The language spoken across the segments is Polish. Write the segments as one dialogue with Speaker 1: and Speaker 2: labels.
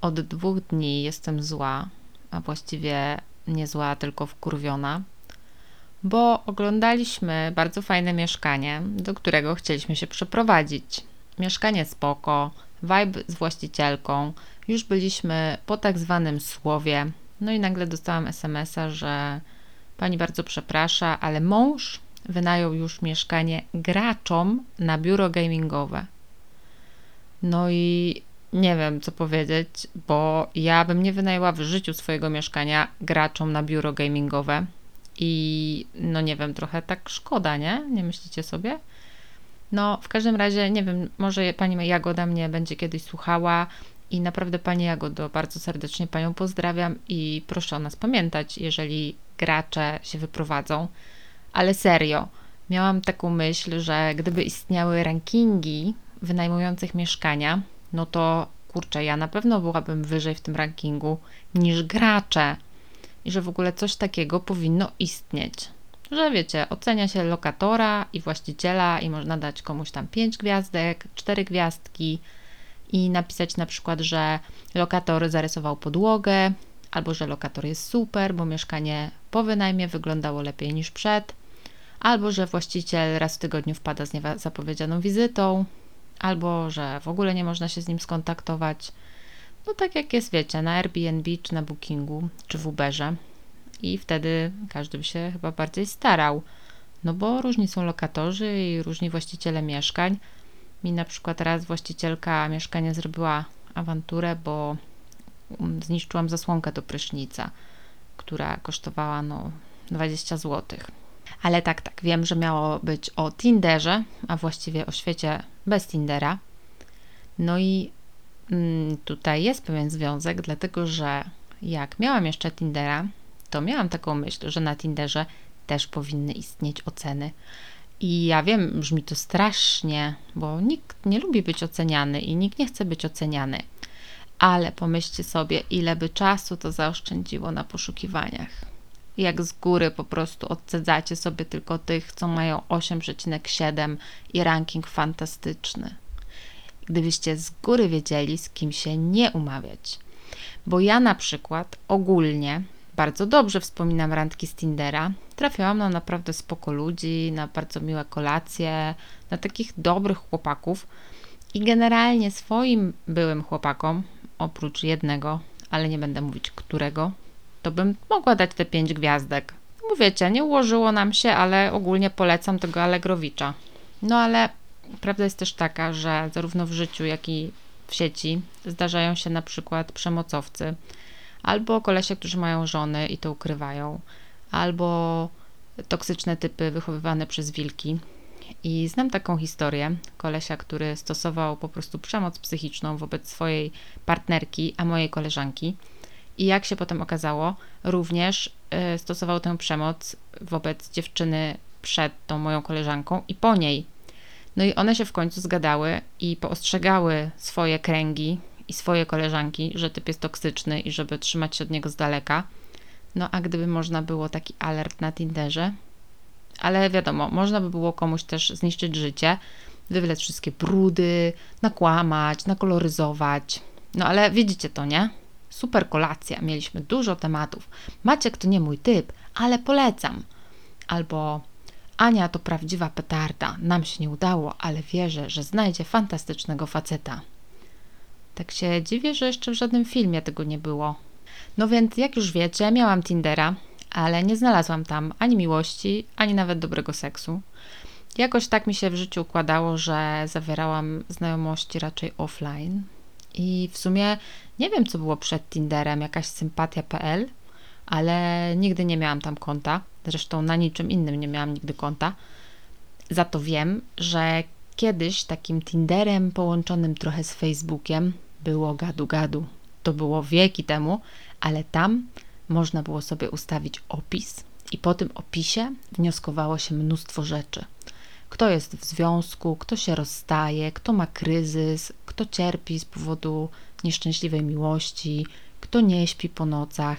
Speaker 1: od dwóch dni jestem zła, a właściwie nie zła, tylko wkurwiona, bo oglądaliśmy bardzo fajne mieszkanie, do którego chcieliśmy się przeprowadzić. Mieszkanie spoko, vibe z właścicielką. Już byliśmy po tak zwanym słowie. No i nagle dostałam SMS-a, że pani bardzo przeprasza, ale mąż wynajął już mieszkanie graczom na biuro gamingowe. No i nie wiem, co powiedzieć, bo ja bym nie wynajęła w życiu swojego mieszkania graczom na biuro gamingowe. I no nie wiem, trochę tak szkoda, nie? Nie myślicie sobie? No, w każdym razie, nie wiem, może pani Jagoda mnie będzie kiedyś słuchała i naprawdę pani Jagodo, bardzo serdecznie panią pozdrawiam i proszę o nas pamiętać, jeżeli gracze się wyprowadzą. Ale serio, miałam taką myśl, że gdyby istniały rankingi wynajmujących mieszkania, no to kurczę, ja na pewno byłabym wyżej w tym rankingu niż gracze. I że w ogóle coś takiego powinno istnieć. Że wiecie, ocenia się lokatora i właściciela i można dać komuś tam 5 gwiazdek, 4 gwiazdki i napisać na przykład, że lokator zarysował podłogę, albo że lokator jest super, bo mieszkanie po wynajmie wyglądało lepiej niż przed, albo że właściciel raz w tygodniu wpada z niezapowiedzianą wizytą, albo że w ogóle nie można się z nim skontaktować. No tak jak jest, wiecie, na Airbnb, czy na Bookingu, czy w Uberze. I wtedy każdy by się chyba bardziej starał. No bo różni są lokatorzy i różni właściciele mieszkań. Mi na przykład raz właścicielka mieszkania zrobiła awanturę, bo mm, zniszczyłam zasłonkę do prysznica, która kosztowała no 20 złotych. Ale tak, tak, wiem, że miało być o Tinderze, a właściwie o świecie bez Tindera. No i mm, tutaj jest pewien związek, dlatego że jak miałam jeszcze Tindera, to miałam taką myśl, że na Tinderze też powinny istnieć oceny. I ja wiem, brzmi to strasznie, bo nikt nie lubi być oceniany i nikt nie chce być oceniany. Ale pomyślcie sobie, ile by czasu to zaoszczędziło na poszukiwaniach jak z góry po prostu odcedzacie sobie tylko tych, co mają 8,7 i ranking fantastyczny. Gdybyście z góry wiedzieli, z kim się nie umawiać. Bo ja na przykład ogólnie bardzo dobrze wspominam randki z Tindera. Trafiałam na naprawdę spoko ludzi, na bardzo miłe kolacje, na takich dobrych chłopaków. I generalnie swoim byłym chłopakom, oprócz jednego, ale nie będę mówić którego, to bym mogła dać te pięć gwiazdek. Bo wiecie, nie ułożyło nam się, ale ogólnie polecam tego Allegrowicza. No ale prawda jest też taka, że zarówno w życiu, jak i w sieci zdarzają się na przykład przemocowcy, albo kolesie, którzy mają żony i to ukrywają, albo toksyczne typy wychowywane przez wilki. I znam taką historię kolesia, który stosował po prostu przemoc psychiczną wobec swojej partnerki, a mojej koleżanki. I jak się potem okazało, również y, stosował tę przemoc wobec dziewczyny przed tą moją koleżanką i po niej. No i one się w końcu zgadały i poostrzegały swoje kręgi i swoje koleżanki, że typ jest toksyczny i żeby trzymać się od niego z daleka. No a gdyby można było taki alert na Tinderze, ale wiadomo, można by było komuś też zniszczyć życie, wywlec wszystkie brudy, nakłamać, nakoloryzować. No ale widzicie to, nie? Super kolacja, mieliśmy dużo tematów. Maciek to nie mój typ, ale polecam. Albo Ania to prawdziwa petarda, nam się nie udało, ale wierzę, że znajdzie fantastycznego faceta. Tak się dziwię, że jeszcze w żadnym filmie tego nie było. No więc, jak już wiecie, miałam Tindera, ale nie znalazłam tam ani miłości, ani nawet dobrego seksu. Jakoś tak mi się w życiu układało, że zawierałam znajomości raczej offline. I w sumie nie wiem, co było przed Tinderem, jakaś sympatia.pl, ale nigdy nie miałam tam konta. Zresztą na niczym innym nie miałam nigdy konta. Za to wiem, że kiedyś takim Tinderem połączonym trochę z Facebookiem było gadu-gadu. To było wieki temu, ale tam można było sobie ustawić opis i po tym opisie wnioskowało się mnóstwo rzeczy. Kto jest w związku, kto się rozstaje, kto ma kryzys, kto cierpi z powodu nieszczęśliwej miłości, kto nie śpi po nocach.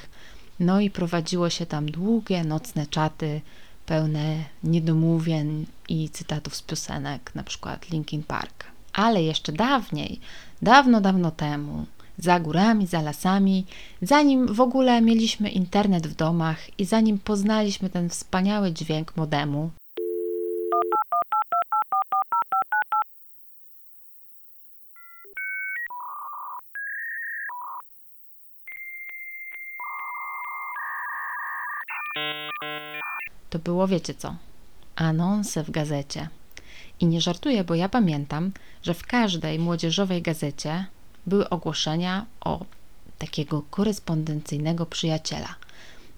Speaker 1: No i prowadziło się tam długie nocne czaty pełne niedomówień i cytatów z piosenek, na przykład Linkin Park. Ale jeszcze dawniej, dawno, dawno temu, za górami, za lasami, zanim w ogóle mieliśmy internet w domach i zanim poznaliśmy ten wspaniały dźwięk modemu. To było, wiecie co? Anonse w gazecie. I nie żartuję, bo ja pamiętam, że w każdej młodzieżowej gazecie były ogłoszenia o takiego korespondencyjnego przyjaciela.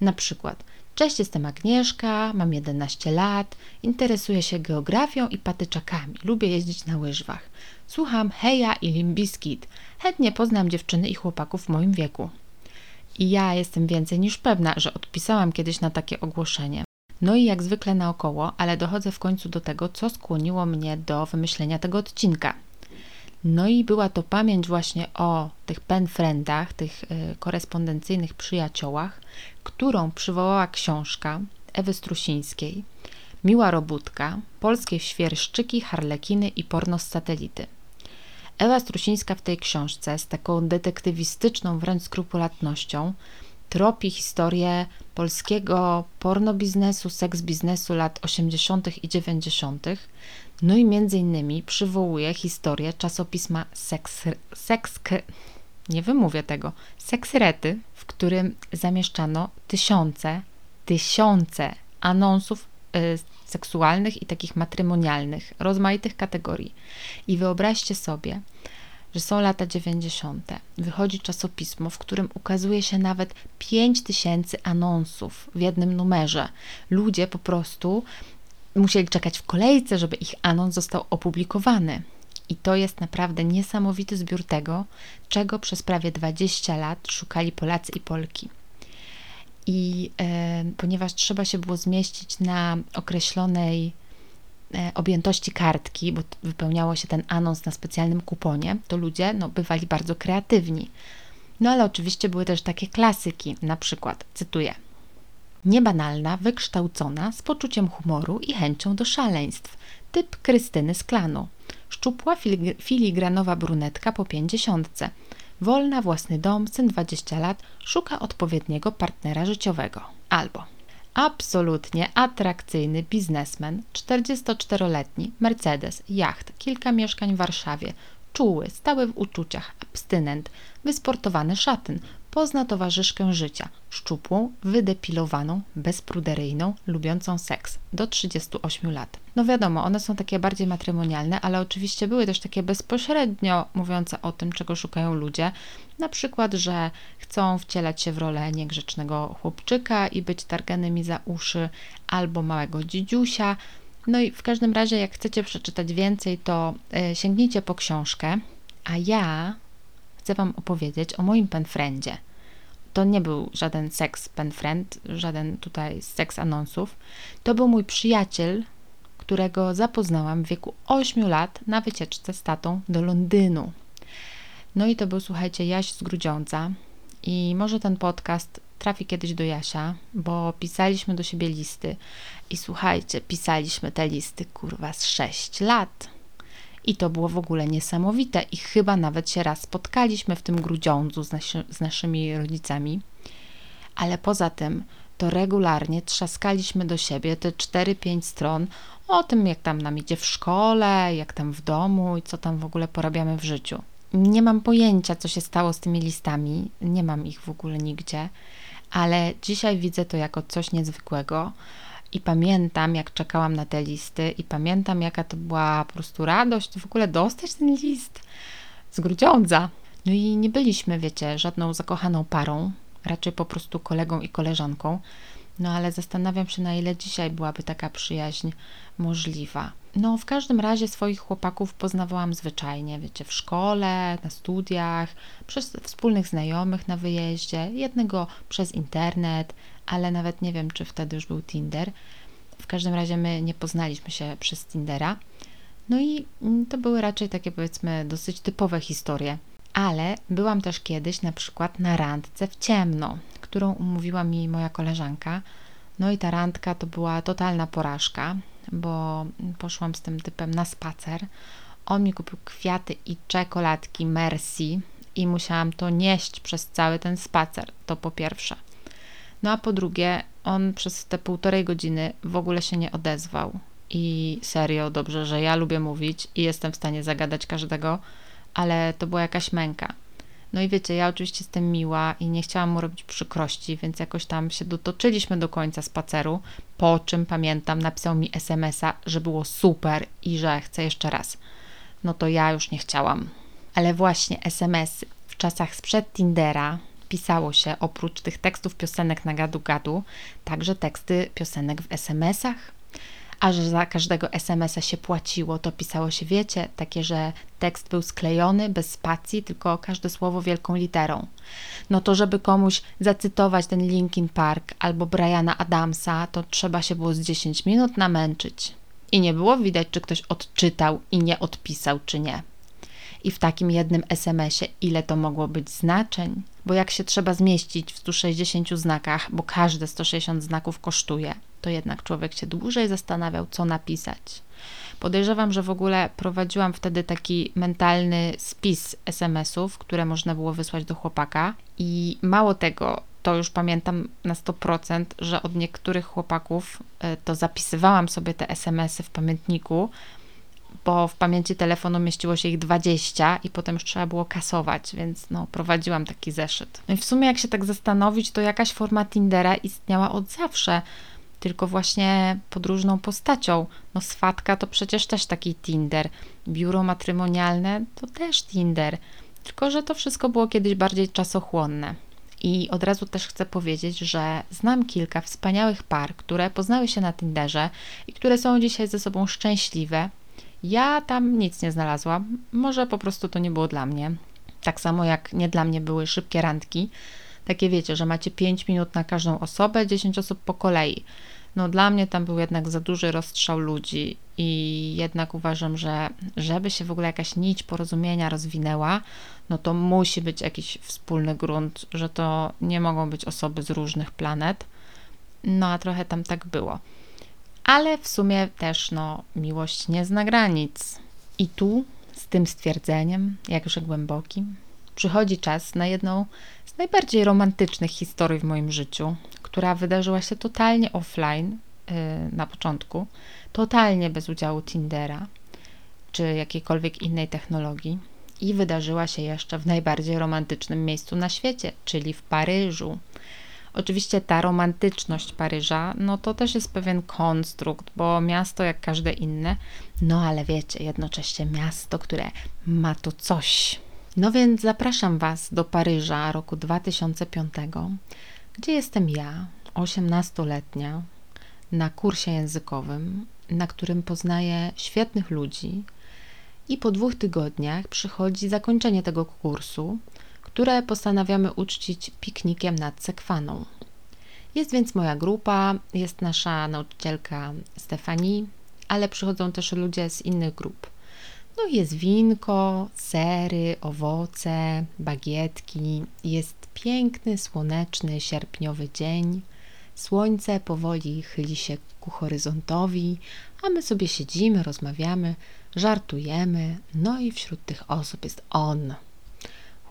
Speaker 1: Na przykład, cześć, jestem Agnieszka, mam 11 lat, interesuję się geografią i patyczakami, lubię jeździć na łyżwach. Słucham Heja i Limbiskit, chętnie poznam dziewczyny i chłopaków w moim wieku. I ja jestem więcej niż pewna, że odpisałam kiedyś na takie ogłoszenie. No i jak zwykle naokoło, ale dochodzę w końcu do tego, co skłoniło mnie do wymyślenia tego odcinka. No i była to pamięć właśnie o tych pen friendach, tych y, korespondencyjnych przyjaciołach, którą przywołała książka Ewy Strusińskiej, Miła Robótka, Polskie świerszczyki, harlekiny i porno z satelity. Ewa Strusińska w tej książce z taką detektywistyczną wręcz skrupulatnością tropi historię polskiego pornobiznesu, seks biznesu lat 80. i 90., no i między innymi przywołuje historię czasopisma Seks, seks nie wymówię tego, Seksrety, w którym zamieszczano tysiące, tysiące anonsów y, seksualnych i takich matrymonialnych, rozmaitych kategorii. I wyobraźcie sobie, że są lata 90. Wychodzi czasopismo, w którym ukazuje się nawet 5 tysięcy anonsów w jednym numerze. Ludzie po prostu musieli czekać w kolejce, żeby ich anons został opublikowany. I to jest naprawdę niesamowity zbiór tego, czego przez prawie 20 lat szukali Polacy i Polki. I e, ponieważ trzeba się było zmieścić na określonej objętości kartki, bo wypełniało się ten anons na specjalnym kuponie, to ludzie no, bywali bardzo kreatywni. No ale oczywiście były też takie klasyki, na przykład, cytuję, Niebanalna, wykształcona, z poczuciem humoru i chęcią do szaleństw. Typ Krystyny z klanu. Szczupła, filigranowa brunetka po pięćdziesiątce. Wolna, własny dom, syn 20 lat, szuka odpowiedniego partnera życiowego. Albo absolutnie atrakcyjny biznesmen, 44-letni, Mercedes, jacht, kilka mieszkań w Warszawie, czuły, stały w uczuciach, abstynent, wysportowany szatyn, pozna towarzyszkę życia, szczupłą, wydepilowaną, bezpruderyjną, lubiącą seks, do 38 lat. No wiadomo, one są takie bardziej matrymonialne, ale oczywiście były też takie bezpośrednio mówiące o tym, czego szukają ludzie, na przykład, że chcą wcielać się w rolę niegrzecznego chłopczyka i być targanymi za uszy, albo małego dzidziusia, no i w każdym razie, jak chcecie przeczytać więcej, to e, sięgnijcie po książkę, a ja chcę Wam opowiedzieć o moim penfriendzie. To nie był żaden seks penfriend, żaden tutaj seks anonsów. To był mój przyjaciel, którego zapoznałam w wieku 8 lat na wycieczce z tatą do Londynu. No i to był, słuchajcie, Jaś z Grudziądza. I może ten podcast trafi kiedyś do Jasia, bo pisaliśmy do siebie listy. I słuchajcie, pisaliśmy te listy, kurwa, z 6 lat. I to było w ogóle niesamowite. I chyba nawet się raz spotkaliśmy w tym grudziądzu z, nasi, z naszymi rodzicami. Ale poza tym, to regularnie trzaskaliśmy do siebie te 4-5 stron o tym, jak tam nam idzie w szkole, jak tam w domu i co tam w ogóle porabiamy w życiu. Nie mam pojęcia, co się stało z tymi listami, nie mam ich w ogóle nigdzie, ale dzisiaj widzę to jako coś niezwykłego, i pamiętam, jak czekałam na te listy, i pamiętam, jaka to była po prostu radość w ogóle dostać ten list z Grudziądza. No i nie byliśmy, wiecie, żadną zakochaną parą, raczej po prostu kolegą i koleżanką. No ale zastanawiam się, na ile dzisiaj byłaby taka przyjaźń możliwa. No, w każdym razie swoich chłopaków poznawałam zwyczajnie, wiecie, w szkole, na studiach, przez wspólnych znajomych na wyjeździe, jednego przez internet, ale nawet nie wiem, czy wtedy już był Tinder. W każdym razie my nie poznaliśmy się przez Tindera. No i mm, to były raczej takie, powiedzmy, dosyć typowe historie. Ale byłam też kiedyś na przykład na randce w ciemno, którą umówiła mi moja koleżanka. No i ta randka to była totalna porażka, bo poszłam z tym typem na spacer. On mi kupił kwiaty i czekoladki Mercy i musiałam to nieść przez cały ten spacer. To po pierwsze. No a po drugie, on przez te półtorej godziny w ogóle się nie odezwał. I serio, dobrze, że ja lubię mówić i jestem w stanie zagadać każdego, ale to była jakaś męka. No i wiecie, ja oczywiście jestem miła i nie chciałam mu robić przykrości, więc jakoś tam się dotoczyliśmy do końca spaceru, po czym pamiętam, napisał mi SMS-a, że było super i że chce jeszcze raz. No to ja już nie chciałam. Ale właśnie SMS-y w czasach sprzed Tindera pisało się oprócz tych tekstów piosenek na gadu-gadu, także teksty piosenek w SMS-ach a że za każdego SMS-a się płaciło, to pisało się, wiecie, takie, że tekst był sklejony bez spacji, tylko każde słowo wielką literą. No to, żeby komuś zacytować ten Linkin Park albo Briana Adamsa, to trzeba się było z 10 minut namęczyć. I nie było widać, czy ktoś odczytał i nie odpisał, czy nie. I w takim jednym SMS-ie, ile to mogło być znaczeń? Bo jak się trzeba zmieścić w 160 znakach, bo każde 160 znaków kosztuje, to jednak człowiek się dłużej zastanawiał, co napisać. Podejrzewam, że w ogóle prowadziłam wtedy taki mentalny spis SMS-ów, które można było wysłać do chłopaka, i mało tego, to już pamiętam na 100%, że od niektórych chłopaków e, to zapisywałam sobie te SMS-y w pamiętniku, bo w pamięci telefonu mieściło się ich 20 i potem już trzeba było kasować, więc no, prowadziłam taki zeszyt. No i w sumie, jak się tak zastanowić, to jakaś forma Tindera istniała od zawsze tylko właśnie podróżną postacią. No swatka to przecież też taki Tinder, biuro matrymonialne to też Tinder, tylko że to wszystko było kiedyś bardziej czasochłonne. I od razu też chcę powiedzieć, że znam kilka wspaniałych par, które poznały się na Tinderze i które są dzisiaj ze sobą szczęśliwe. Ja tam nic nie znalazłam, może po prostu to nie było dla mnie. Tak samo jak nie dla mnie były szybkie randki, takie wiecie, że macie 5 minut na każdą osobę, 10 osób po kolei. No dla mnie tam był jednak za duży rozstrzał ludzi i jednak uważam, że żeby się w ogóle jakaś nić porozumienia rozwinęła, no to musi być jakiś wspólny grunt, że to nie mogą być osoby z różnych planet. No a trochę tam tak było. Ale w sumie też, no, miłość nie zna granic. I tu, z tym stwierdzeniem, jakże głębokim, przychodzi czas na jedną z najbardziej romantycznych historii w moim życiu, która wydarzyła się totalnie offline yy, na początku, totalnie bez udziału Tindera czy jakiejkolwiek innej technologii i wydarzyła się jeszcze w najbardziej romantycznym miejscu na świecie, czyli w Paryżu. Oczywiście ta romantyczność Paryża, no to też jest pewien konstrukt, bo miasto jak każde inne, no ale wiecie, jednocześnie miasto, które ma to coś. No więc zapraszam Was do Paryża roku 2005, gdzie jestem ja, 18-letnia, na kursie językowym, na którym poznaję świetnych ludzi, i po dwóch tygodniach przychodzi zakończenie tego kursu, które postanawiamy uczcić piknikiem nad Sekwaną. Jest więc moja grupa, jest nasza nauczycielka Stefani, ale przychodzą też ludzie z innych grup. No jest winko, sery, owoce, bagietki. Jest piękny, słoneczny, sierpniowy dzień. Słońce powoli chyli się ku horyzontowi, a my sobie siedzimy, rozmawiamy, żartujemy. No i wśród tych osób jest on.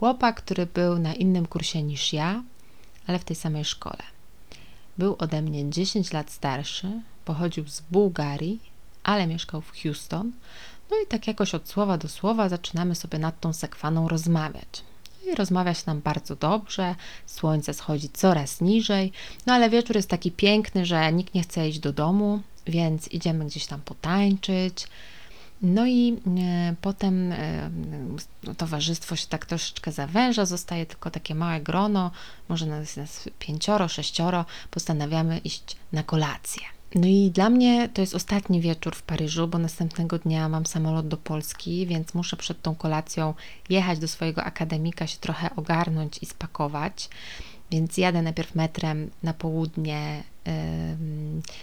Speaker 1: Chłopak, który był na innym kursie niż ja, ale w tej samej szkole. Był ode mnie 10 lat starszy, pochodził z Bułgarii, ale mieszkał w Houston. No i tak jakoś od słowa do słowa zaczynamy sobie nad tą sekwaną rozmawiać. I rozmawia się nam bardzo dobrze, słońce schodzi coraz niżej, no ale wieczór jest taki piękny, że nikt nie chce iść do domu, więc idziemy gdzieś tam potańczyć. No i e, potem e, towarzystwo się tak troszeczkę zawęża, zostaje tylko takie małe grono, może nas, nas pięcioro, sześcioro, postanawiamy iść na kolację. No i dla mnie to jest ostatni wieczór w Paryżu, bo następnego dnia mam samolot do Polski, więc muszę przed tą kolacją jechać do swojego akademika, się trochę ogarnąć i spakować. Więc jadę najpierw metrem na południe,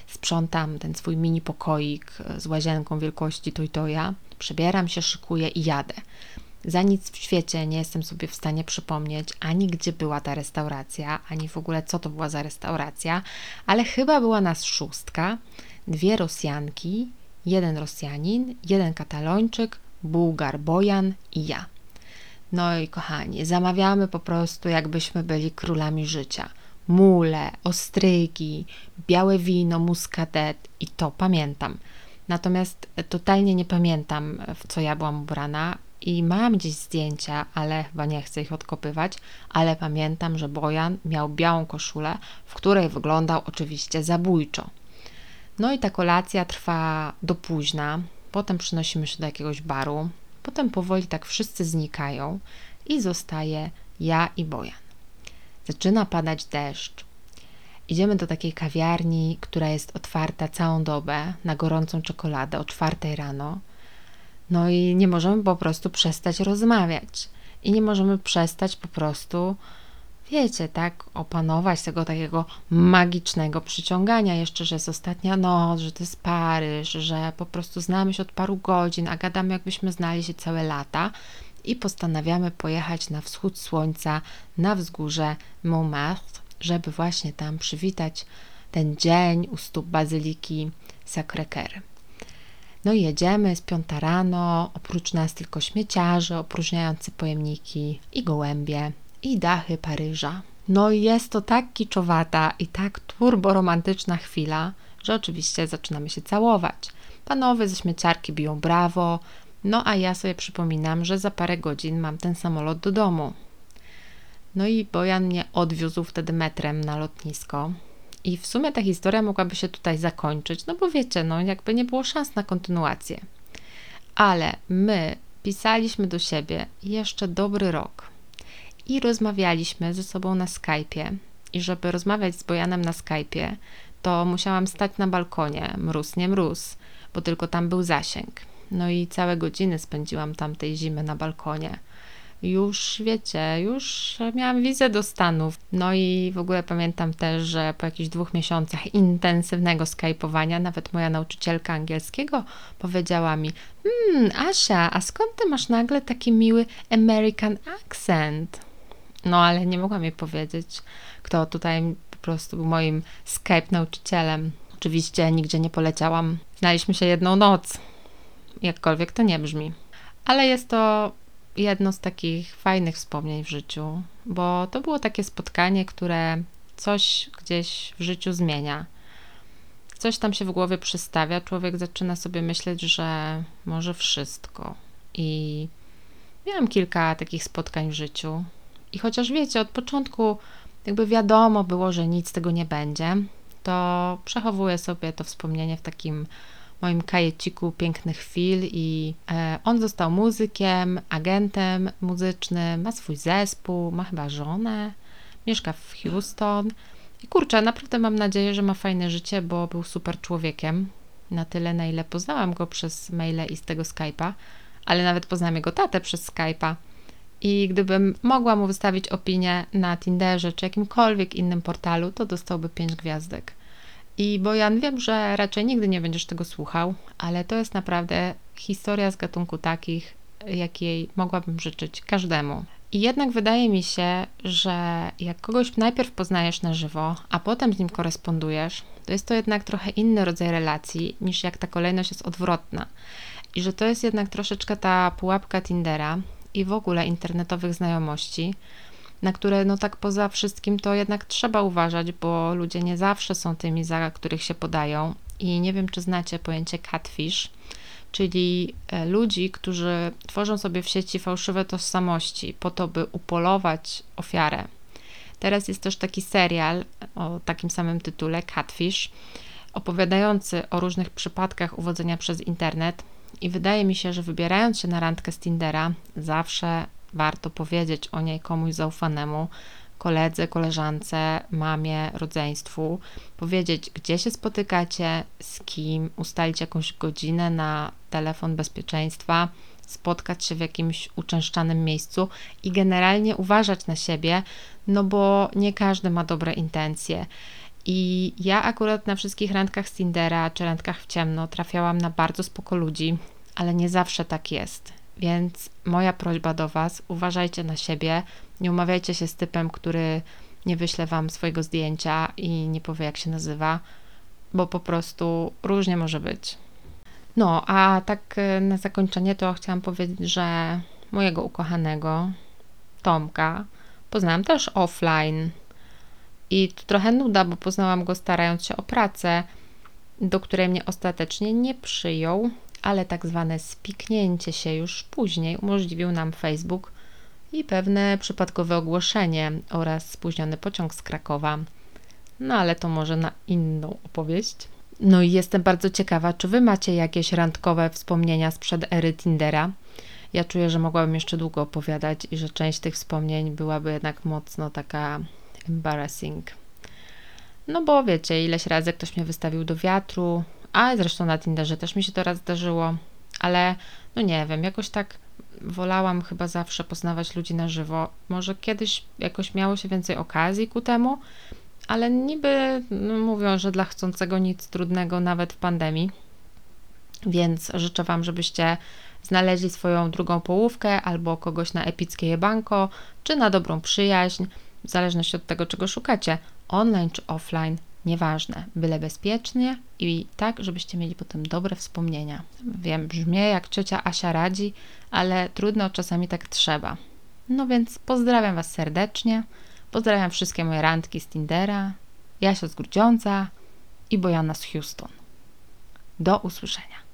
Speaker 1: sprzątam ten swój mini pokoik z łazienką wielkości Toytoja, przebieram się, szykuję i jadę. Za nic w świecie nie jestem sobie w stanie przypomnieć ani gdzie była ta restauracja, ani w ogóle co to była za restauracja, ale chyba była nas szóstka, dwie Rosjanki, jeden Rosjanin, jeden Katalończyk, Bułgar Bojan i ja. No i kochani, zamawiamy po prostu, jakbyśmy byli królami życia. Mule, ostrygi, białe wino, muskadet i to pamiętam. Natomiast totalnie nie pamiętam, w co ja byłam ubrana i mam gdzieś zdjęcia, ale chyba nie chcę ich odkopywać, ale pamiętam, że Bojan miał białą koszulę, w której wyglądał oczywiście zabójczo. No i ta kolacja trwa do późna, potem przynosimy się do jakiegoś baru, potem powoli tak wszyscy znikają i zostaje ja i Bojan. Zaczyna padać deszcz. Idziemy do takiej kawiarni, która jest otwarta całą dobę na gorącą czekoladę o czwartej rano. No i nie możemy po prostu przestać rozmawiać. I nie możemy przestać po prostu, wiecie, tak, opanować tego takiego magicznego przyciągania. Jeszcze, że jest ostatnia noc, że to jest Paryż, że po prostu znamy się od paru godzin, a gadamy, jakbyśmy znali się całe lata. I postanawiamy pojechać na wschód słońca na wzgórze Montmartre, żeby właśnie tam przywitać ten dzień u stóp bazyliki Sacré-Cœur. No i jedziemy, z piąta rano, oprócz nas tylko śmieciarze, opróżniający pojemniki i gołębie i dachy Paryża. No i jest to tak kiczowata i tak turboromantyczna chwila, że oczywiście zaczynamy się całować. Panowie ze śmieciarki biją brawo, no a ja sobie przypominam, że za parę godzin mam ten samolot do domu. No i Bojan mnie odwiózł wtedy metrem na lotnisko. I w sumie ta historia mogłaby się tutaj zakończyć, no bo wiecie, no jakby nie było szans na kontynuację. Ale my pisaliśmy do siebie jeszcze dobry rok i rozmawialiśmy ze sobą na Skype'ie. I żeby rozmawiać z Bojanem na Skype'ie, to musiałam stać na balkonie, mróz nie mróz, bo tylko tam był zasięg. No i całe godziny spędziłam tam tej zimy na balkonie już wiecie, już miałam wizę do Stanów. No i w ogóle pamiętam też, że po jakichś dwóch miesiącach intensywnego skypowania, nawet moja nauczycielka angielskiego powiedziała mi: Hmm, Asia, a skąd ty masz nagle taki miły American accent? No ale nie mogłam jej powiedzieć, kto tutaj po prostu był moim Skype nauczycielem. Oczywiście nigdzie nie poleciałam. Znaliśmy się jedną noc. Jakkolwiek to nie brzmi. Ale jest to jedno z takich fajnych wspomnień w życiu, bo to było takie spotkanie, które coś gdzieś w życiu zmienia. Coś tam się w głowie przystawia, człowiek zaczyna sobie myśleć, że może wszystko. I miałam kilka takich spotkań w życiu. I chociaż wiecie, od początku jakby wiadomo było, że nic z tego nie będzie, to przechowuję sobie to wspomnienie w takim moim kajeciku pięknych chwil i e, on został muzykiem, agentem muzycznym, ma swój zespół, ma chyba żonę, mieszka w Houston i kurczę, naprawdę mam nadzieję, że ma fajne życie, bo był super człowiekiem, na tyle na ile poznałam go przez maile i z tego Skype'a, ale nawet poznałam jego tatę przez Skype'a. I gdybym mogła mu wystawić opinię na Tinderze czy jakimkolwiek innym portalu, to dostałby 5 gwiazdek. I Bojan, wiem, że raczej nigdy nie będziesz tego słuchał, ale to jest naprawdę historia z gatunku takich, jakiej mogłabym życzyć każdemu. I jednak wydaje mi się, że jak kogoś najpierw poznajesz na żywo, a potem z nim korespondujesz, to jest to jednak trochę inny rodzaj relacji niż jak ta kolejność jest odwrotna. I że to jest jednak troszeczkę ta pułapka Tindera i w ogóle internetowych znajomości, na które no tak poza wszystkim to jednak trzeba uważać, bo ludzie nie zawsze są tymi, za których się podają. I nie wiem, czy znacie pojęcie catfish, czyli e, ludzi, którzy tworzą sobie w sieci fałszywe tożsamości po to, by upolować ofiarę. Teraz jest też taki serial o takim samym tytule Catfish, opowiadający o różnych przypadkach uwodzenia przez internet. I wydaje mi się, że wybierając się na randkę z Tindera, zawsze warto powiedzieć o niej komuś zaufanemu, koledze, koleżance, mamie, rodzeństwu, powiedzieć, gdzie się spotykacie, z kim, ustalić jakąś godzinę na telefon bezpieczeństwa, spotkać się w jakimś uczęszczanym miejscu i generalnie uważać na siebie, no bo nie każdy ma dobre intencje. I ja akurat na wszystkich randkach z Tindera czy randkach w ciemno trafiałam na bardzo spoko ludzi, ale nie zawsze tak jest. Więc moja prośba do Was: uważajcie na siebie, nie umawiajcie się z typem, który nie wyśle Wam swojego zdjęcia i nie powie, jak się nazywa, bo po prostu różnie może być. No, a tak e, na zakończenie to chciałam powiedzieć, że mojego ukochanego Tomka, poznałam też offline. I to trochę nuda, bo poznałam go starając się o pracę, do której mnie ostatecznie nie przyjął, ale tak zwane spiknięcie się już później umożliwił nam Facebook i pewne przypadkowe ogłoszenie oraz spóźniony pociąg z Krakowa. No ale to może na inną opowieść. No i jestem bardzo ciekawa, czy wy macie jakieś randkowe wspomnienia sprzed ery Tindera? Ja czuję, że mogłabym jeszcze długo opowiadać i że część tych wspomnień byłaby jednak mocno taka embarrassing. No bo wiecie, ileś razy ktoś mnie wystawił do wiatru, a zresztą na Tinderze też mi się to raz zdarzyło, ale no nie wiem, jakoś tak wolałam chyba zawsze poznawać ludzi na żywo. Może kiedyś jakoś miało się więcej okazji ku temu, ale niby no, mówią, że dla chcącego nic trudnego nawet w pandemii. Więc życzę Wam, żebyście znaleźli swoją drugą połówkę albo kogoś na epickie jebanko, czy na dobrą przyjaźń, w zależności od tego, czego szukacie, online czy offline, nieważne, byle bezpiecznie i tak, żebyście mieli potem dobre wspomnienia. Wiem, brzmię jak ciocia Asia radzi, ale trudno, czasami tak trzeba. No więc pozdrawiam Was serdecznie, pozdrawiam wszystkie moje randki z Tindera, Jasio z Grudziądza i Bojana z Houston. Do usłyszenia.